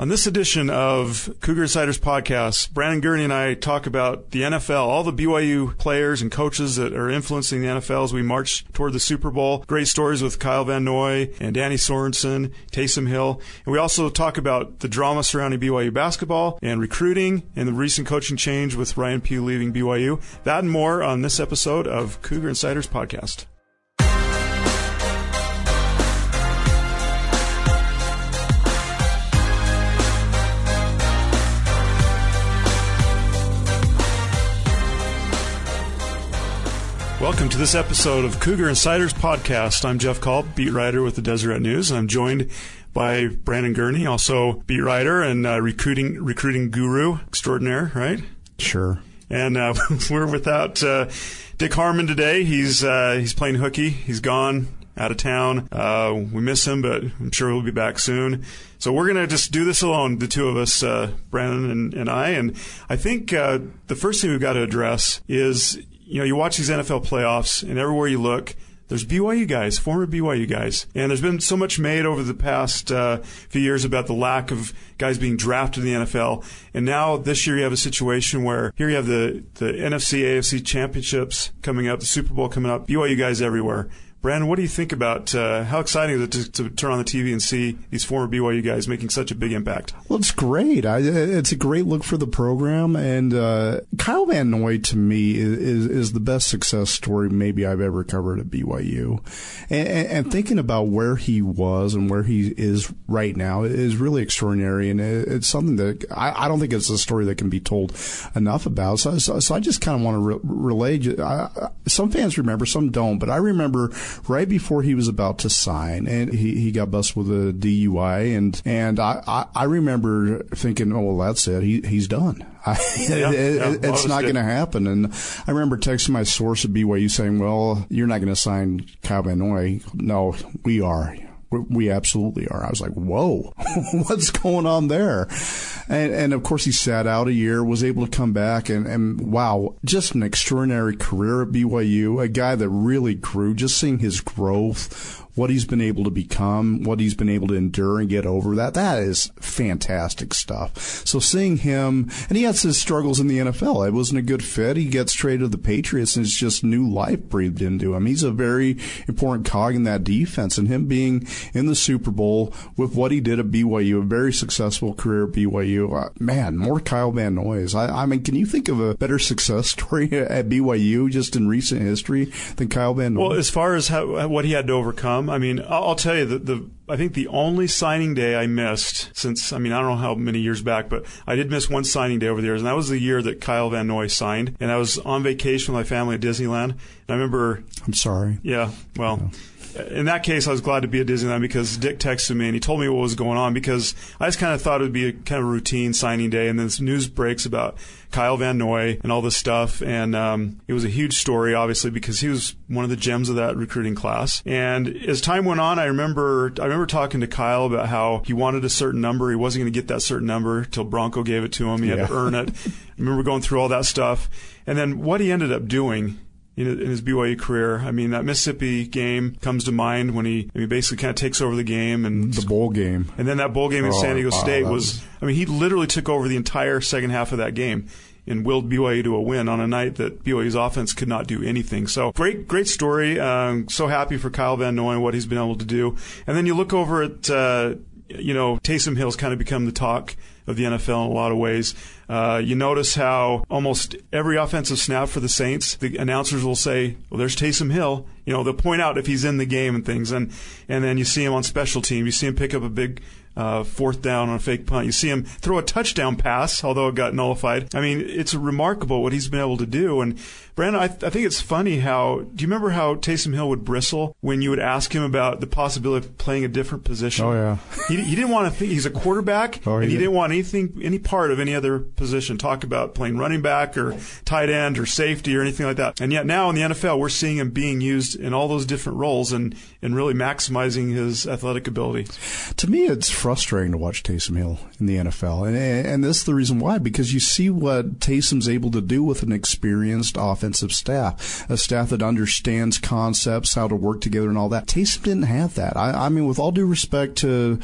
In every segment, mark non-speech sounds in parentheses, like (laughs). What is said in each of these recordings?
On this edition of Cougar Insiders Podcast, Brandon Gurney and I talk about the NFL, all the BYU players and coaches that are influencing the NFL as we march toward the Super Bowl. Great stories with Kyle Van Noy and Danny Sorensen, Taysom Hill. And we also talk about the drama surrounding BYU basketball and recruiting and the recent coaching change with Ryan Pugh leaving BYU. That and more on this episode of Cougar Insiders Podcast. Welcome to this episode of Cougar Insiders Podcast. I'm Jeff Call, beat writer with the Deseret News, and I'm joined by Brandon Gurney, also beat writer and uh, recruiting recruiting guru extraordinaire, right? Sure. And uh, (laughs) we're without uh, Dick Harmon today. He's uh, he's playing hooky. He's gone out of town. Uh, we miss him, but I'm sure he'll be back soon. So we're gonna just do this alone, the two of us, uh, Brandon and, and, I. And I think the first thing we've got to address is you know, you watch these NFL playoffs, and everywhere you look, there's BYU guys, former BYU guys, and there's been so much made over the past uh, few years about the lack of guys being drafted in the NFL, and now this year you have a situation where here you have the the NFC AFC championships coming up, the Super Bowl coming up, BYU guys everywhere. Brandon, what do you think about uh, how exciting is it to, to, turn on the TV and see these former BYU guys making such a big impact? Well, it's great. I, it's a great look for the program, and uh, Kyle Van Noy to me is, is, the best success story maybe I've ever covered at BYU. And, and, thinking about where he was and where he is right now is really extraordinary, and it's something that I, I don't think it's a story that can be told enough about. So, so, so I just kind of want to re- relay. I, some fans remember, some don't, but I remember right before he was about to sign, and he, he got busted with a DUI, and and I, I, I remember thinking, oh well, that's it, he he's done. (laughs) I, yeah, it, yeah, it's not going to happen. And I remember texting my source at BYU saying, well, you're not going to sign Kyle Van Noy. No, we are we absolutely are. I was like, whoa, (laughs) what's going on there? And, and of course, he sat out a year, was able to come back, and, and wow, just an extraordinary career at BYU. A guy that really grew, just seeing his growth what he's been able to become, what he's been able to endure and get over that, that is fantastic stuff. So seeing him, and he has his struggles in the NFL. It wasn't a good fit. He gets traded to the Patriots and it's just new life breathed into him. He's a very important cog in that defense and him being in the Super Bowl with what he did at BYU, a very successful career at BYU. Uh, man, more Kyle Van Noy's. I, I mean, can you think of a better success (laughs) story at BYU just in recent history than Kyle Van Noy? Well, as far as how, what he had to overcome, Um, I mean, I'll, I'll tell you that the I think the only signing day I missed since I mean I don't know how many years back, but I did miss one signing day over the years, and that was the year that Kyle Van Noy signed, and I was on vacation with my family at Disneyland, and I remember. I'm sorry. Yeah, well. Yeah in that case, I was glad to be at Disneyland because Dick texted me and he told me what was going on because I just kind of thought it would be a kind of routine signing day. And then this news breaks about Kyle Van Noy and all this stuff. And um, it was a huge story, obviously, because he was one of the gems of that recruiting class. And as time went on, I remember I remember talking to Kyle about how he wanted a certain number. He wasn't going to get that certain number till Bronco gave it to him. He yeah. had to earn it. I remember going through all that stuff. And then what he ended up doing in his BYU career. I mean, that Mississippi game comes to mind when he, I mean, basically kind of takes over the game and the bowl game. And then that bowl game in oh, San Diego State was, was, I mean, he literally took over the entire second half of that game and willed BYU to a win on a night that BYU's offense could not do anything. So great, great story. Um, so happy for Kyle Van Noy and what he's been able to do. And then you look over at, uh, you know, Taysom Hill's kind of become the talk of the NFL in a lot of ways. Uh, you notice how almost every offensive snap for the Saints, the announcers will say, "Well, there's Taysom Hill." You know, they'll point out if he's in the game and things, and and then you see him on special team. You see him pick up a big uh, fourth down on a fake punt. You see him throw a touchdown pass, although it got nullified. I mean, it's remarkable what he's been able to do. And Brandon, I, th- I think it's funny how. Do you remember how Taysom Hill would bristle when you would ask him about the possibility of playing a different position? Oh yeah. He, he didn't want to think he's a quarterback, oh, and he did. didn't want anything, any part of any other position. Talk about playing running back or tight end or safety or anything like that. And yet now in the NFL, we're seeing him being used in all those different roles and and really maximizing his athletic ability. To me, it's frustrating to watch Taysom Hill in the NFL, and and this is the reason why because you see what Taysom's able to do with an experienced offensive staff, a staff that understands concepts, how to work together, and all that. Taysom didn't have that. I, I mean, with all due respect to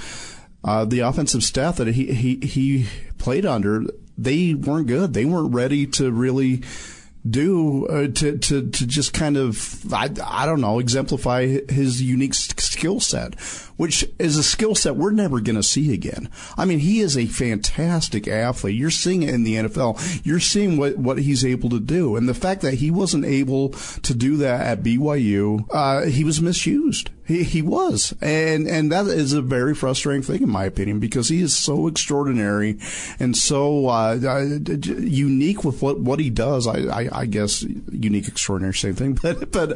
uh, the offensive staff that he, he, he played under, they weren't good. They weren't ready to really do uh, to, to to just kind of I, I don't know exemplify his unique skill set which is a skill set we're never going to see again. I mean, he is a fantastic athlete. You're seeing it in the NFL. You're seeing what, what he's able to do. And the fact that he wasn't able to do that at BYU, uh, he was misused. He, he was. And, and that is a very frustrating thing in my opinion because he is so extraordinary and so, uh, uh unique with what, what he does. I, I, I, guess unique, extraordinary, same thing. (laughs) But, but,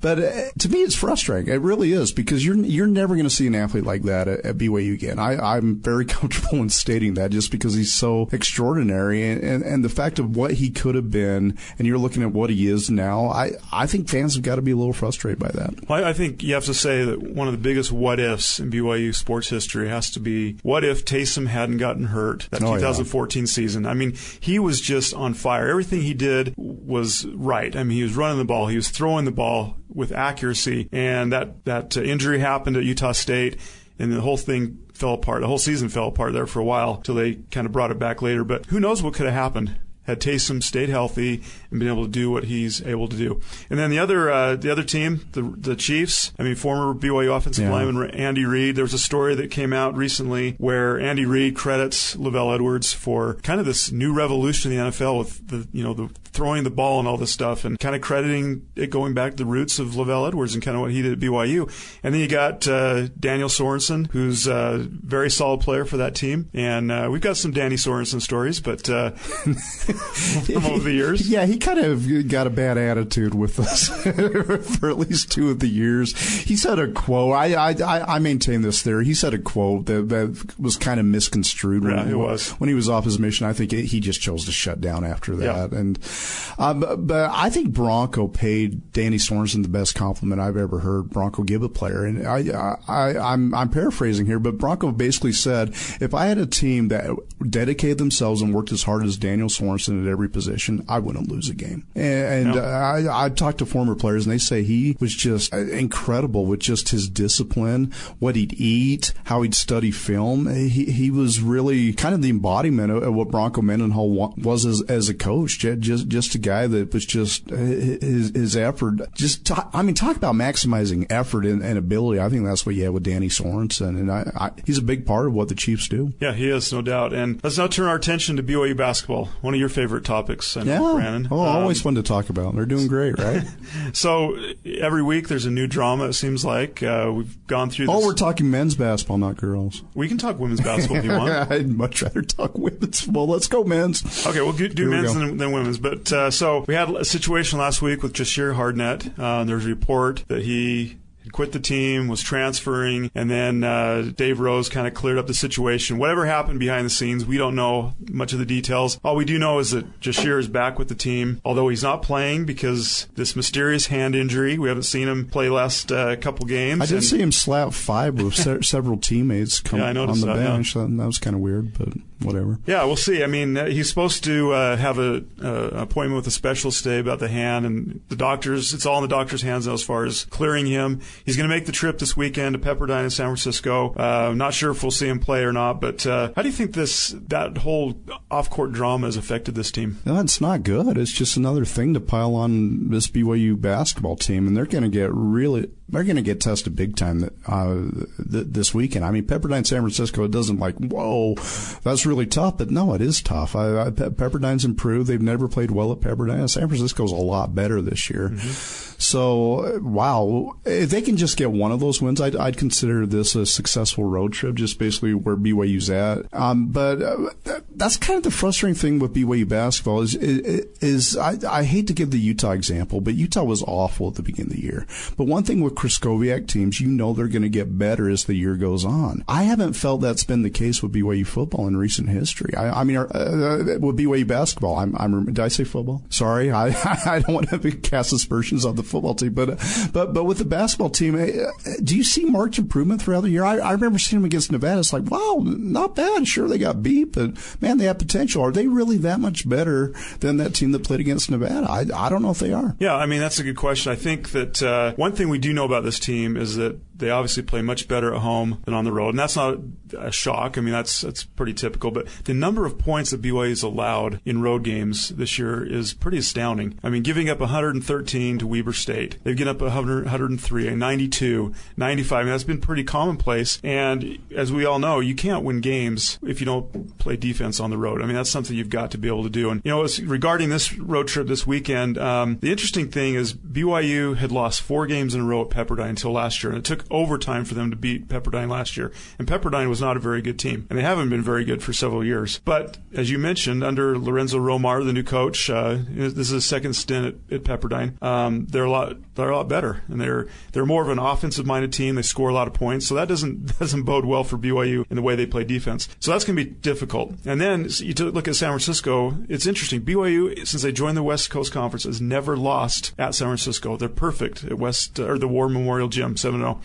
but uh, to me, it's frustrating. It really is because you're, you're never going to see an athlete like that at, at BYU again. I, I'm very (laughs) comfortable in stating that just because he's so extraordinary and, and, and the fact of what he could have been, and you're looking at what he is now. I, I think fans have got to be a little frustrated by that. Well, I think you have to say that one of the biggest what ifs in BYU sports history has to be what if Taysom hadn't gotten hurt that oh, 2014 yeah. season? I mean, he was just on fire. Everything he did was right. I mean, he was running the ball, he was throwing the ball with accuracy, and that that uh, injury happened at Utah State, and the whole thing fell apart. The whole season fell apart there for a while till they kind of brought it back later. But who knows what could have happened had Taysom stayed healthy and been able to do what he's able to do. And then the other uh, the other team, the the Chiefs. I mean, former BYU offensive yeah. lineman Andy Reid. There was a story that came out recently where Andy Reid credits LaVell Edwards for kind of this new revolution in the NFL with the you know the throwing the ball and all this stuff, and kind of crediting it going back to the roots of LaVell Edwards and kind of what he did at BYU. And then you got uh, Daniel Sorensen, who's a very solid player for that team, and uh, we've got some Danny Sorensen stories, but uh, (laughs) (laughs) over the years, yeah, he kind of got a bad attitude with us (laughs) for at least two of the years. He said a quote. I I, I maintain this theory. He said a quote that, that was kind of misconstrued when, yeah, it was. when he was off his mission. I think it, he just chose to shut down after that, yeah. and um, but I think Bronco paid Danny Sorensen the best compliment I've ever heard Bronco give a player. And I, I, I'm, I'm paraphrasing here, but Bronco basically said, if I had a team that dedicated themselves and worked as hard as Daniel Sorensen at every position, I wouldn't lose a game. And, and no. I, I talked to former players and they say he was just uh, incredible with just his discipline, what he'd eat, how he'd study film. Uh, he, he was really kind of the embodiment of, what Bronco Mendenhall was as, as a coach. Just, just a guy that was just uh, his, his effort. Just talk, I mean, talk about maximizing effort and, and, ability. I think that's what you had with Danny Sorensen, and I, I, he's a big part of what the Chiefs do. Yeah, he is, no doubt. And let's now turn our attention to BYU basketball, one of your favorite topics. I know, yeah, Brandon. Oh, um, always fun to talk about. They're doing great, right? (laughs) so every week there's a new drama. It seems like uh, we've gone through. Oh, we're talking men's basketball, not girls. We can talk women's basketball if you want. (laughs) I'd much rather talk women's. Well, let's go men's. Okay, we'll do men's we than, than, women's. But uh, so we had a situation last week with Jahshire Hardnett. Uh, there's a report that he quit the team, was transferring, and then uh, Dave Rose kind of cleared up the situation. Whatever happened behind the scenes, we don't know much of the details. All we do know is that Jahshire is back with the team, although he's not playing because this mysterious hand injury. We haven't seen him play last uh, couple games. I did see him slap five with se- (laughs) several teammates come yeah, on the that, bench. Yeah. That was kind of weird, but whatever. Yeah, we'll see. I mean, uh, he's supposed to uh, have a appointment with a specialist today about the hand, and the doctors. It's all in the doctor's hands now as far as clearing him. He's going to make the trip this weekend to Pepperdine in San Francisco. Uh, not sure if we'll see him play or not, but uh, how do you think this that whole off-court drama has affected this team? No, it's not good. It's just another thing to pile on this BYU basketball team, and they're going to get really they're going to get tested big time uh, this weekend. I mean, Pepperdine, San Francisco, it doesn't like, whoa, that's really tough, but no, it is tough. I, I, Pepperdine's improved. They've never played well at Pepperdine. San Francisco's a lot better this year. Mm-hmm. So, wow, if they can just get one of those wins, I'd, I'd consider this a successful road trip, just basically where BYU's at. Um, but uh, that's kind of the frustrating thing with BYU basketball is, is, is I, I hate to give the Utah example, but Utah was awful at the beginning of the year. But one thing with Krystkowiak teams, you know they're going to get better as the year goes on. I haven't felt that's been the case with BYU football in recent history. I, I mean, uh, uh with BYU basketball, I'm, I'm, did I say football? Sorry, I, (laughs) I don't want to cast aspersions on the football team, but but but with the basketball team, eh, do you see marked improvement throughout the year? I, I remember seeing them against Nevada. It's like, wow, not bad. Sure, they got beat, but man, they have potential. Are they really that much better than that team that played against Nevada? I, I don't know if they are. Yeah, I mean that's a good question. I think that uh, one thing we do know about this team is that they obviously play much better at home than on the road, and that's not a shock. I mean, that's that's pretty typical. But the number of points that BYU has allowed in road games this year is pretty astounding. I mean, giving up 113 to Weber State, they've given up 100, 103, 92, 95. I mean, that's been pretty commonplace. And as we all know, you can't win games if you don't play defense on the road. I mean, that's something you've got to be able to do. And you know, regarding this road trip this weekend, um, the interesting thing is BYU had lost four games in a row at Pepperdine until last year, and it took overtime for them to beat Pepperdine last year. And Pepperdine was not a very good team, and they haven't been very good for several years. But as you mentioned, under Lorenzo Romar, the new coach, uh, this is his second stint at, at Pepperdine. Um, they're a lot they're a lot better, and they're they're more of an offensive minded team. They score a lot of points, so that doesn't (laughs) doesn't bode well for BYU in the way they play defense. So that's going to be difficult. And then you look at San Francisco. It's interesting. BYU since they joined the West Coast Conference has never lost at San Francisco. They're perfect at West or the War Memorial Gym, seven zero.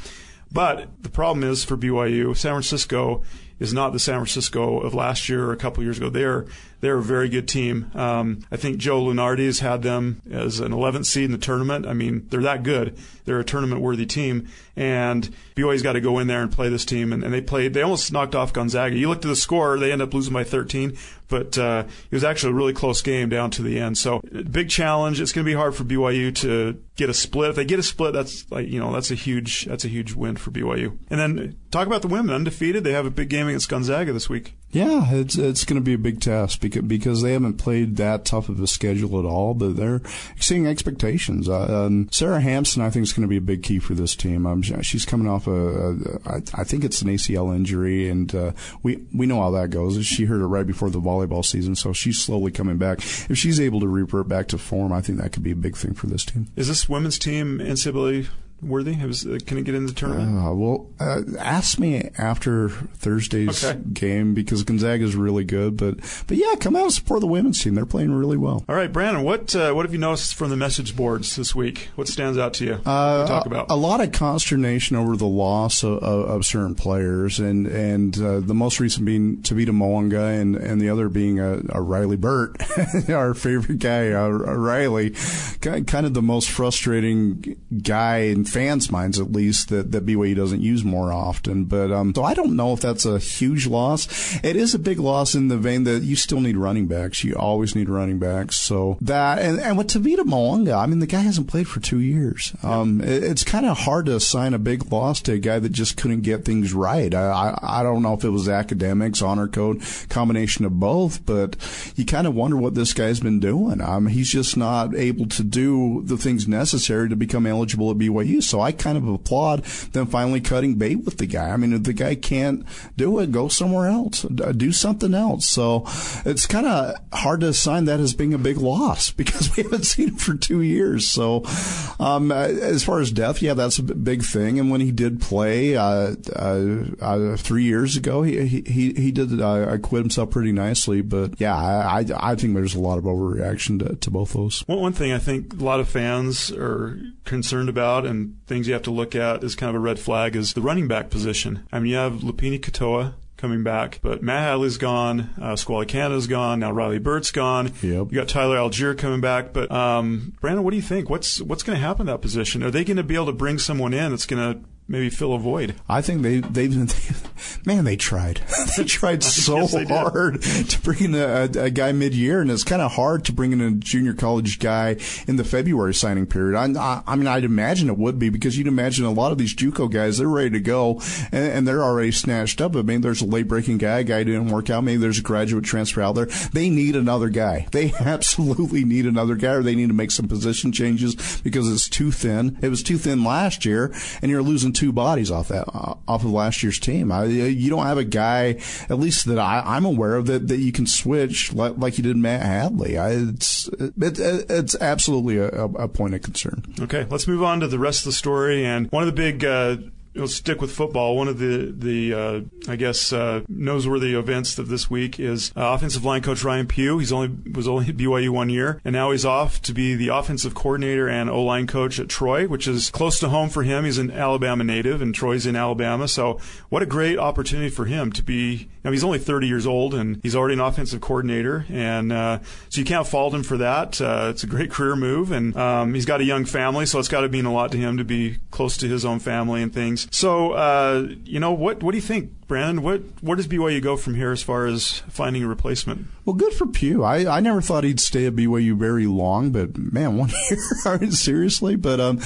But the problem is for BYU, San Francisco is not the San Francisco of last year or a couple years ago. They're they're a very good team. Um, I think Joe Lunardi has had them as an 11th seed in the tournament. I mean, they're that good. They're a tournament worthy team, and BYU's got to go in there and play this team. And, and, they played. They almost knocked off Gonzaga. You looked at the score; they end up losing by 13, but uh, it was actually a really close game down to the end. So big challenge. It's going to be hard for BYU to get a split. If they get a split, that's like you know that's a huge that's a huge win for BYU. And then talk about the women undefeated. They have a big game against Gonzaga this week. Yeah, it's it's going to be a big test because because they haven't played that tough of a schedule at all. But they're exceeding expectations. Uh, um, Sara Hamson, I think, is going to be a big key for this team. Um, she's coming off a, a, a I think it's an ACL injury, and uh, we we know how that goes. She hurt it right before the volleyball season, so she's slowly coming back. If she's able to revert back to form, I think that could be a big thing for this team. Is this women's team NCAA worthy? Was, uh, can it get in the tournament? Uh, well, uh, ask me after Thursday's okay. game because Gonzaga is really good. But but yeah, come out and support the women's team. They're playing really well. All right, Brandon, what uh, what have you noticed from the message boards this week? What stands out to you? Uh, talk about a, lot of consternation over the loss of, of, of certain players, and and uh, the most recent being Tavita Mo'unga, and and the other being a, a Riley Burt, (laughs) our favorite guy, Riley, kind of the most frustrating guy in fans' minds, at least, that, that BYU doesn't use more often. But um, so I don't know if that's a huge loss. It is a big loss in the vein that you still need running backs. You always need running backs. So that and, and with Tavita Mo'unga, I mean, the guy hasn't played for two years. Um, it, it's kind of hard to assign a big loss to a guy that just couldn't get things right. I, I, I don't know if it was academics, honor code, combination of both, but you kind of wonder what this guy's been doing. Um, he's just not able to do the things necessary to become eligible at BYU. So I kind of applaud them finally cutting bait with the guy. I mean, if the guy can't do it, go somewhere else, do something else. So it's kind of hard to assign that as being a big loss (laughs) because we haven't seen him for two years. So um, as far as death, yeah, that's a big thing. And when he did play uh, uh, uh, three years ago, he he he did uh, acquit himself pretty nicely. But yeah, I I think there's a lot of overreaction to, to both those. Well, one thing I think a lot of fans are concerned about and things you have to look at as kind of a red flag is the running back position. I mean, you have Lopini Katoa coming back, but Matt Hadley's gone, uh, Squally Canada's gone, now Riley Burt's gone. Yep. You got Tyler Allgeier coming back, but um, Brandon, what do you think? What's what's going to happen in that position? Are they going to be able to bring someone in that's going to maybe fill a void. I think they they've been, (laughs) man they tried (laughs) they (laughs) tried so yes, they hard to bring in a, a guy mid year, and it's kind of hard to bring in a junior college guy in the February signing period. I, I, I, mean, I'd imagine it would be because you'd imagine a lot of these JUCO guys they're ready to go and, and they're already snatched up. I mean, there's a late breaking guy, a guy didn't work out. Maybe there's a graduate transfer out there. They need another guy. They absolutely need another guy, or they need to make some position changes because it's too thin. It was too thin last year, and you're losing two bodies off that uh, off of last year's team. I, you don't have a guy, at least that I, am aware of, that, that you can switch like, like you did Matt Hadley. I, it's it, it's absolutely a, a, point of concern. Okay, let's move on to the rest of the story. And one of the big uh, We'll stick with football. One of the the uh, I guess uh, noseworthy events of this week is uh, offensive line coach Ryan Pugh. He's only was only at BYU one year, and now he's off to be the offensive coordinator and O line coach at Troy, which is close to home for him. He's an Alabama native, and Troy's in Alabama. So what a great opportunity for him to be. Now he's only 30 years old, and he's already an offensive coordinator, and uh, so you can't fault him for that. Uh, it's a great career move, and um, he's got a young family, so it's got to mean a lot to him to be close to his own family and things. So, uh, you know, what what do you think, Brandon? What where does BYU go from here as far as finding a replacement? Well, good for Pugh. I, I never thought he'd stay at BYU very long, but man, (laughs) one year, seriously. But um,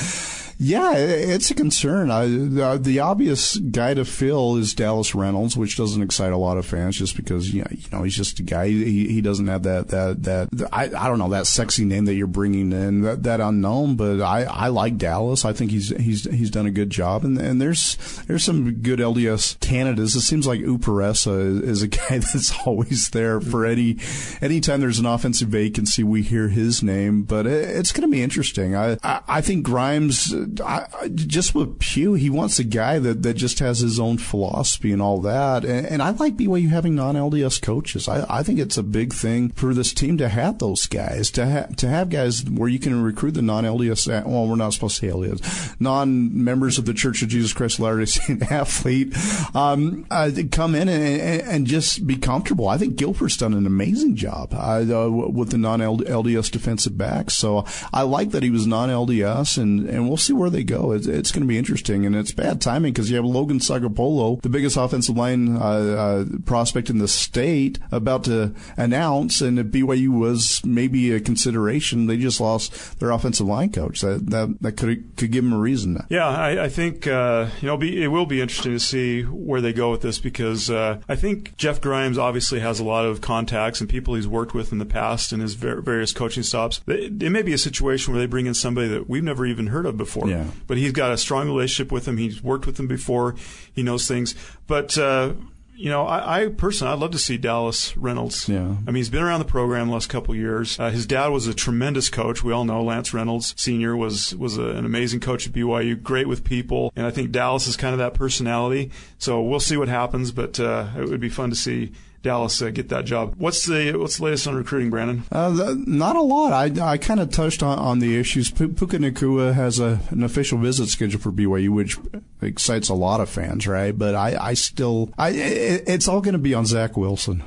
yeah, it's a concern. I, the, the, obvious guy to fill is Dallas Reynolds, which doesn't excite a lot of fans just because you know, you know he's just a guy. He, he doesn't have that that that I, I don't know that sexy name that you're bringing in that, that unknown. But I, I like Dallas. I think he's he's he's done a good job. And and there's there's some good LDS candidates. It seems like Uparessa is a (laughs) guy that's always there for any anytime there's an offensive vacancy. We hear his name, but it, it's going to be interesting. I, I I think Grimes I, just with Pugh, he wants a guy that, that just has his own philosophy and all that. And, and I like BYU having non LDS coaches. I, I think it's a big thing for this team to have those guys, to, ha- to have guys where you can recruit the non LDS, well, we're not supposed to say LDS, non members of the Church of Jesus Christ of Latter day Saint (laughs) athlete, um, uh, come in and, and, just be comfortable. I think Gilford's done an amazing job uh, with the non LDS defensive backs. So I like that he was non LDS, and, and we'll see where they go. It's, it's going to be interesting, and it's bad timing because you have Logan Sagapolu, the biggest offensive line uh, uh, prospect in the state, about to announce, and if BYU was maybe a consideration, they just lost their offensive line coach. That that, that could could give them a reason. Yeah, I, I think uh, you know be, it will be interesting to see where they go with this because uh, I think Jeff Grimes obviously has a lot of contacts and people he's worked with in the past in his various coaching stops. It, it may be a situation where they bring in somebody that we've never even heard of before. Yeah. But he's got a strong relationship with him. He's worked with him before. He knows things. But uh, you know, I, I, personally, I'd love to see Dallas Reynolds. Yeah. I mean, he's been around the program the last couple of years. Uh, his dad was a tremendous coach. We all know Lance Reynolds Sr. was was a, an amazing coach at BYU, great with people, and I think Dallas is kind of that personality. So we'll see what happens, but uh, it would be fun to see Dallas uh, get that job. What's the what's the latest on recruiting, Brandon? Uh, the, not a lot. I, I kind of touched on, on the issues. P- Puka Nacua has a, an official visit scheduled for BYU, which excites a lot of fans, right? But I, I still, I it, it's all going to be on Zach Wilson.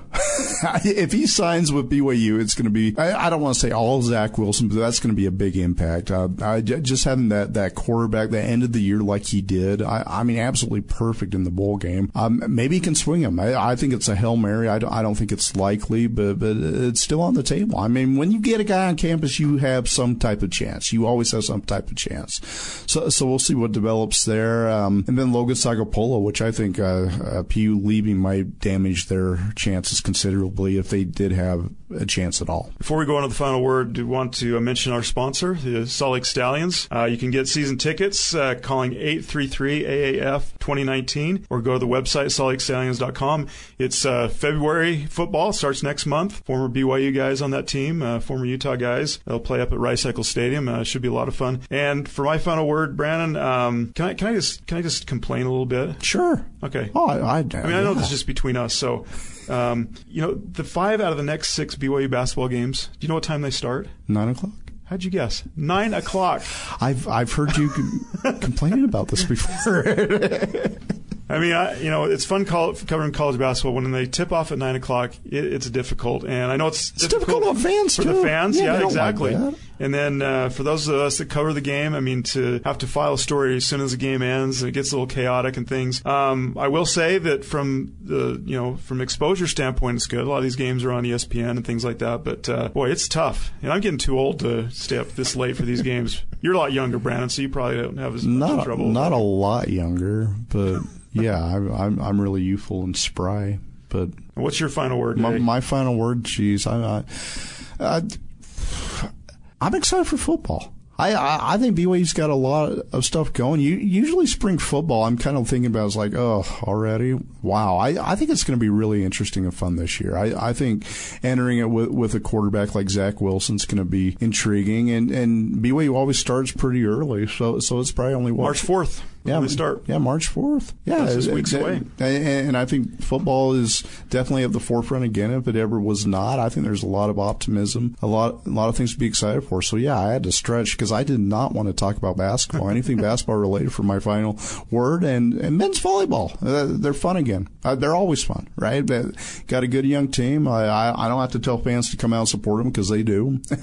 (laughs) if he signs with BYU, it's going to be. I, I don't want to say all Zach Wilson, but that's going to be a big impact. Uh, I, just having that that quarterback that ended the year like he did. I, I mean, absolutely perfect in the bowl game. Um, maybe he can swing him. I, I think it's a hail mary. I don't, I don't think it's likely, but but it's still on the table. I mean, when you get a guy on campus, you have some type of chance. You always have some type of chance. So so we'll see what develops there. Um, and then Logan Sagapolu, which I think uh, uh, Pugh leaving might damage their chances considerably if they did have a chance at all. Before we go on to the final word, do want to uh, mention our sponsor, the Salt Lake Stallions. Uh, you can get season tickets uh, calling 833 AAF 2019 or go to the website saltlakestallions.com. It's uh, February football starts next month. Former BYU guys on that team, uh, former Utah guys. They'll play up at Rice Eccles Stadium. Uh, should be a lot of fun. And for my final word, Brandon, um, can I can I just can I just complain a little bit? Sure. Okay. Oh, I, I, I mean, I know this is just between us, so um, you know, the five out of the next six BYU basketball games. Do you know what time they start? Nine o'clock. How'd you guess? Nine o'clock. I've I've heard you (laughs) complaining about this before. (laughs) I mean, I, you know, it's fun call, covering college basketball when they tip off at nine o'clock. It, it's difficult, and I know it's, it's difficult, difficult on fans for too. the fans. Yeah, yeah exactly. Like and then uh, for those of us that cover the game, I mean, to have to file a story as soon as the game ends, it gets a little chaotic and things. Um, I will say that from the you know from exposure standpoint, it's good. A lot of these games are on ESPN and things like that. But uh, boy, it's tough. And I'm getting too old to stay up this late for these games. You're a lot younger, Brandon, so you probably don't have as not, much trouble. Not a lot younger, but yeah, I, I'm I'm really youthful and spry. But what's your final word? My, my, final word, geez, I, I, I I'm excited for football. I, I, I think BYU's got a lot of stuff going. You, usually spring football, I'm kind of thinking about is like, oh, already? Wow. I, I think it's going to be really interesting and fun this year. I, I think entering it with, with a quarterback like Zach Wilson's going to be intriguing. And, and BYU always starts pretty early, so so it's probably only what, March 4th yeah, we start. Yeah, March fourth. Yeah, That's just weeks away. And, I think football is definitely at the forefront again. If it ever was not, I think there's a lot of optimism, a lot, a lot of things to be excited for. So yeah, I had to stretch because I did not want to talk about basketball, (laughs) anything basketball related, for my final word. And, and men's volleyball, uh, they're fun again. Uh, they're always fun, right? They got a good young team. I, I, I don't have to tell fans to come out and support them because they do (laughs)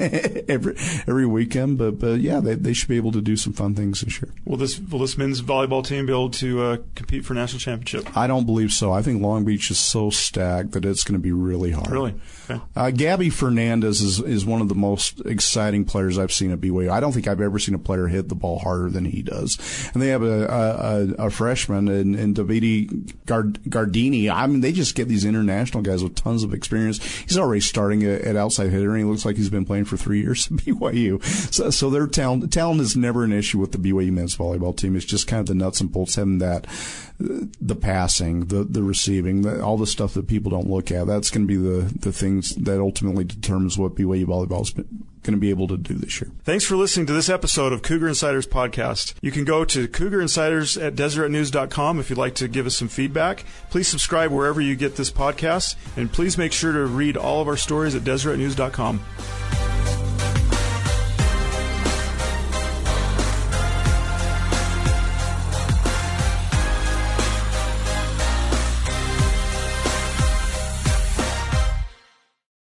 every every weekend. But but yeah, they they should be able to do some fun things this year. Well, this well this men's volleyball team be able to uh, compete for national championship? I don't believe so. I think Long Beach is so stacked that it's going to be really hard. Really? Okay. Uh, Gabi Fernandez is, is one of the most exciting players I've seen at BYU. I don't think I've ever seen a player hit the ball harder than he does. And they have a, a, a freshman in, in Davide Gard, Gardini. I mean, they just get these international guys with tons of experience. He's already starting at, at outside hitter, and he looks like he's been playing for three years (laughs) at BYU. So, so their talent, talent is never an issue with the BYU men's volleyball team. It's just kind of the nuts and bolts, having that, the passing, the, the receiving, the, all the stuff that people don't look at. That's going to be the, the things that ultimately determines what BYU volleyball is going to be able to do this year. Thanks for listening to this episode of Cougar Insiders Podcast. You can go to Cougar Insiders at DeseretNews.com if you'd like to give us some feedback. Please subscribe wherever you get this podcast, and please make sure to read all of our stories at DeseretNews.com.